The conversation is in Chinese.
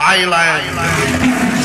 来又来